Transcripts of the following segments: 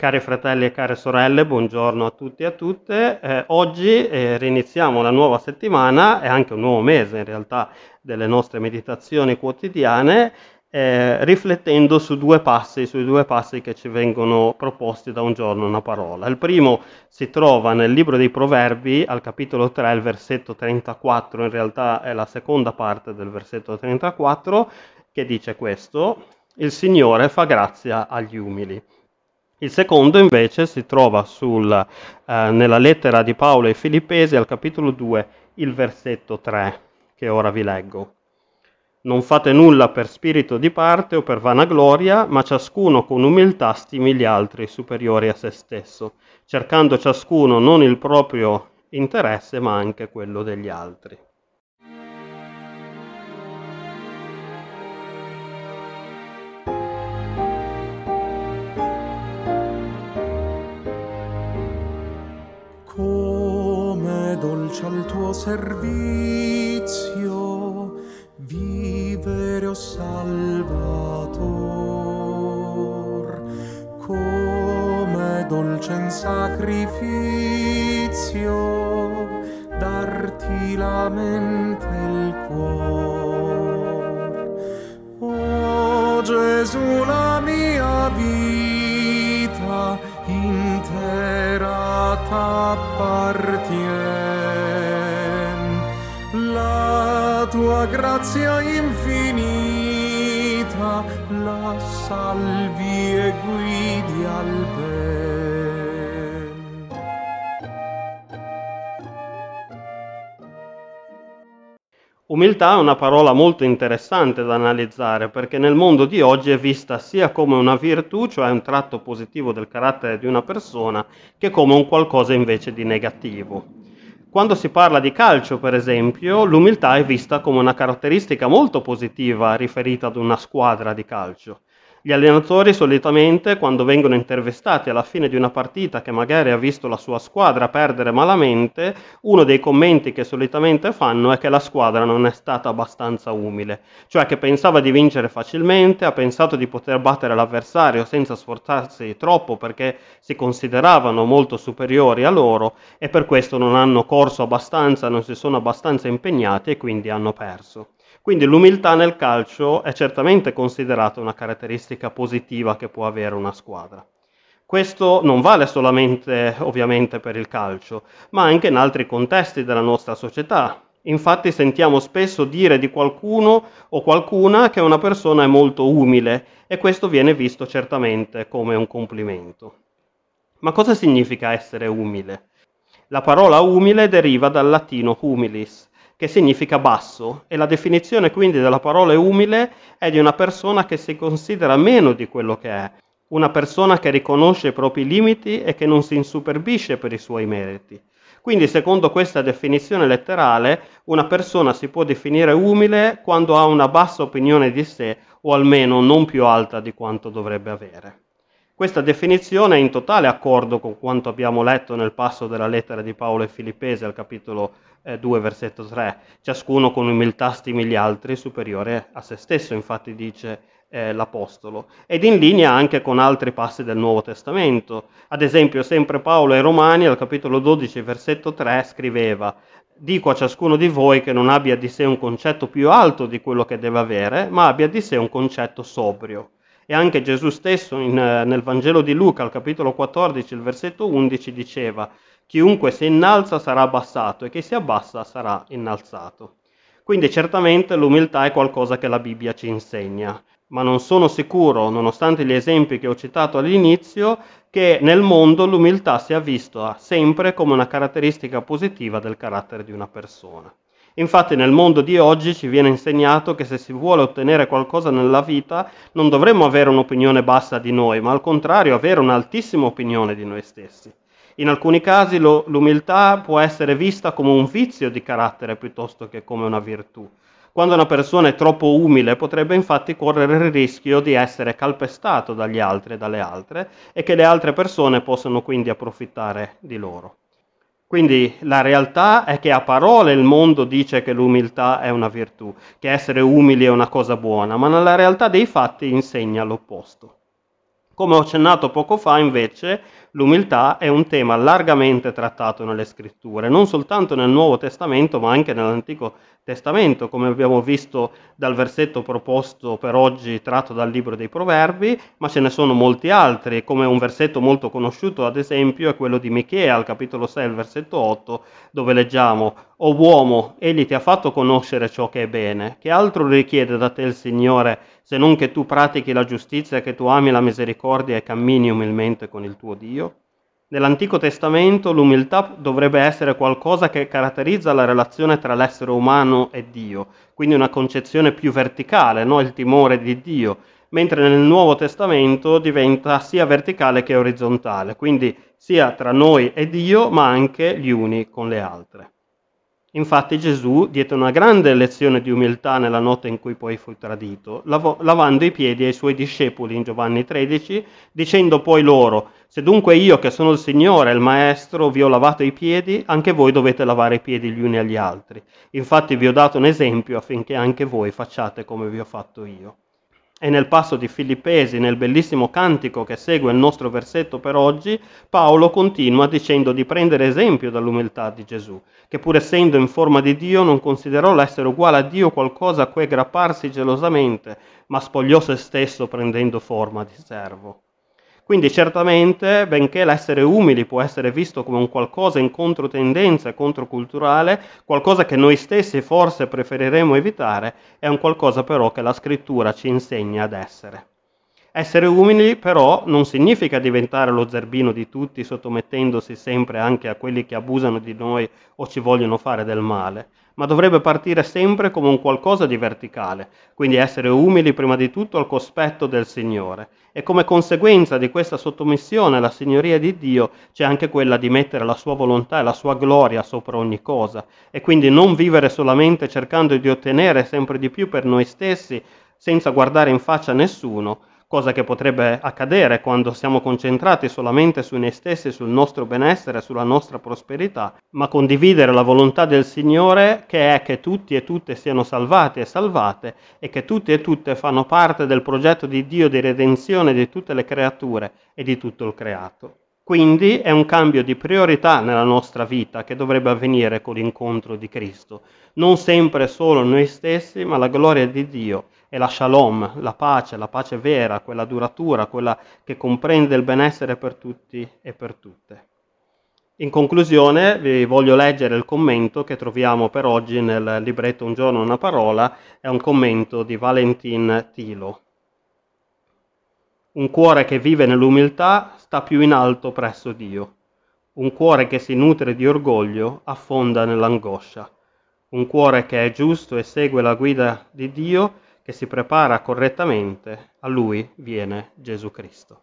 Cari fratelli e care sorelle, buongiorno a tutti e a tutte. Eh, oggi eh, riniziamo la nuova settimana e anche un nuovo mese in realtà delle nostre meditazioni quotidiane, eh, riflettendo su due passi, sui due passi che ci vengono proposti da un giorno una parola. Il primo si trova nel libro dei Proverbi al capitolo 3, il versetto 34, in realtà è la seconda parte del versetto 34, che dice questo, il Signore fa grazia agli umili. Il secondo invece si trova sul, eh, nella lettera di Paolo ai Filippesi al capitolo 2, il versetto 3, che ora vi leggo. Non fate nulla per spirito di parte o per vanagloria, ma ciascuno con umiltà stimi gli altri superiori a se stesso, cercando ciascuno non il proprio interesse, ma anche quello degli altri. Dolce al tuo servizio, vivere, o oh Salvator, come dolce in sacrificio, t'appartiene tua grazia infinita la salvi e guidi al ben. Umiltà è una parola molto interessante da analizzare perché nel mondo di oggi è vista sia come una virtù, cioè un tratto positivo del carattere di una persona, che come un qualcosa invece di negativo. Quando si parla di calcio, per esempio, l'umiltà è vista come una caratteristica molto positiva riferita ad una squadra di calcio. Gli allenatori solitamente, quando vengono intervistati alla fine di una partita che magari ha visto la sua squadra perdere malamente, uno dei commenti che solitamente fanno è che la squadra non è stata abbastanza umile, cioè che pensava di vincere facilmente, ha pensato di poter battere l'avversario senza sforzarsi troppo perché si consideravano molto superiori a loro e per questo non hanno corso abbastanza, non si sono abbastanza impegnati e quindi hanno perso. Quindi l'umiltà nel calcio è certamente considerata una caratteristica positiva che può avere una squadra. Questo non vale solamente ovviamente per il calcio, ma anche in altri contesti della nostra società. Infatti sentiamo spesso dire di qualcuno o qualcuna che una persona è molto umile e questo viene visto certamente come un complimento. Ma cosa significa essere umile? La parola umile deriva dal latino humilis, che significa basso, e la definizione quindi della parola umile è di una persona che si considera meno di quello che è, una persona che riconosce i propri limiti e che non si insuperbisce per i suoi meriti. Quindi, secondo questa definizione letterale, una persona si può definire umile quando ha una bassa opinione di sé o almeno non più alta di quanto dovrebbe avere. Questa definizione è in totale accordo con quanto abbiamo letto nel passo della lettera di Paolo ai Filippesi al capitolo eh, 2, versetto 3. Ciascuno con umiltà stimi gli altri superiore a se stesso, infatti dice eh, l'Apostolo. Ed in linea anche con altri passi del Nuovo Testamento. Ad esempio, sempre Paolo ai Romani al capitolo 12, versetto 3 scriveva Dico a ciascuno di voi che non abbia di sé un concetto più alto di quello che deve avere, ma abbia di sé un concetto sobrio. E anche Gesù stesso in, eh, nel Vangelo di Luca, al capitolo 14, il versetto 11, diceva, chiunque si innalza sarà abbassato e chi si abbassa sarà innalzato. Quindi certamente l'umiltà è qualcosa che la Bibbia ci insegna, ma non sono sicuro, nonostante gli esempi che ho citato all'inizio, che nel mondo l'umiltà sia vista sempre come una caratteristica positiva del carattere di una persona. Infatti nel mondo di oggi ci viene insegnato che se si vuole ottenere qualcosa nella vita non dovremmo avere un'opinione bassa di noi, ma al contrario avere un'altissima opinione di noi stessi. In alcuni casi lo, l'umiltà può essere vista come un vizio di carattere piuttosto che come una virtù. Quando una persona è troppo umile potrebbe infatti correre il rischio di essere calpestato dagli altri e dalle altre e che le altre persone possano quindi approfittare di loro. Quindi la realtà è che a parole il mondo dice che l'umiltà è una virtù, che essere umili è una cosa buona, ma nella realtà dei fatti insegna l'opposto. Come ho accennato poco fa, invece, l'umiltà è un tema largamente trattato nelle scritture, non soltanto nel Nuovo Testamento, ma anche nell'Antico Testamento, come abbiamo visto dal versetto proposto per oggi tratto dal libro dei Proverbi, ma ce ne sono molti altri, come un versetto molto conosciuto, ad esempio, è quello di Michea, al capitolo 6, il versetto 8, dove leggiamo O uomo, egli ti ha fatto conoscere ciò che è bene, che altro richiede da te il Signore se non che tu pratichi la giustizia, che tu ami la misericordia e cammini umilmente con il tuo Dio? Nell'Antico Testamento l'umiltà dovrebbe essere qualcosa che caratterizza la relazione tra l'essere umano e Dio, quindi una concezione più verticale, no? il timore di Dio, mentre nel Nuovo Testamento diventa sia verticale che orizzontale, quindi sia tra noi e Dio, ma anche gli uni con le altre. Infatti Gesù diede una grande lezione di umiltà nella notte in cui poi fu tradito, lav- lavando i piedi ai suoi discepoli in Giovanni 13, dicendo poi loro, se dunque io che sono il Signore, il Maestro, vi ho lavato i piedi, anche voi dovete lavare i piedi gli uni agli altri. Infatti vi ho dato un esempio affinché anche voi facciate come vi ho fatto io. E nel passo di Filippesi, nel bellissimo cantico che segue il nostro versetto per oggi, Paolo continua dicendo di prendere esempio dall'umiltà di Gesù, che pur essendo in forma di Dio non considerò l'essere uguale a Dio qualcosa a cui aggrapparsi gelosamente, ma spogliò se stesso prendendo forma di servo. Quindi certamente, benché l'essere umili può essere visto come un qualcosa in controtendenza controculturale, qualcosa che noi stessi forse preferiremo evitare, è un qualcosa però che la scrittura ci insegna ad essere. Essere umili però non significa diventare lo zerbino di tutti sottomettendosi sempre anche a quelli che abusano di noi o ci vogliono fare del male, ma dovrebbe partire sempre come un qualcosa di verticale, quindi essere umili prima di tutto al cospetto del Signore. E come conseguenza di questa sottomissione alla signoria di Dio c'è anche quella di mettere la sua volontà e la sua gloria sopra ogni cosa, e quindi non vivere solamente cercando di ottenere sempre di più per noi stessi, senza guardare in faccia nessuno, cosa che potrebbe accadere quando siamo concentrati solamente su noi stessi, sul nostro benessere, sulla nostra prosperità, ma condividere la volontà del Signore che è che tutti e tutte siano salvati e salvate e che tutti e tutte fanno parte del progetto di Dio di redenzione di tutte le creature e di tutto il creato. Quindi è un cambio di priorità nella nostra vita che dovrebbe avvenire con l'incontro di Cristo. Non sempre solo noi stessi, ma la gloria di Dio è la shalom, la pace, la pace vera, quella duratura, quella che comprende il benessere per tutti e per tutte. In conclusione vi voglio leggere il commento che troviamo per oggi nel libretto Un giorno una parola, è un commento di Valentin Tilo. Un cuore che vive nell'umiltà sta più in alto presso Dio. Un cuore che si nutre di orgoglio affonda nell'angoscia. Un cuore che è giusto e segue la guida di Dio che si prepara correttamente, a lui viene Gesù Cristo.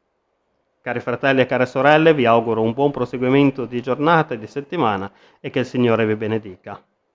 Cari fratelli e care sorelle, vi auguro un buon proseguimento di giornata e di settimana e che il Signore vi benedica.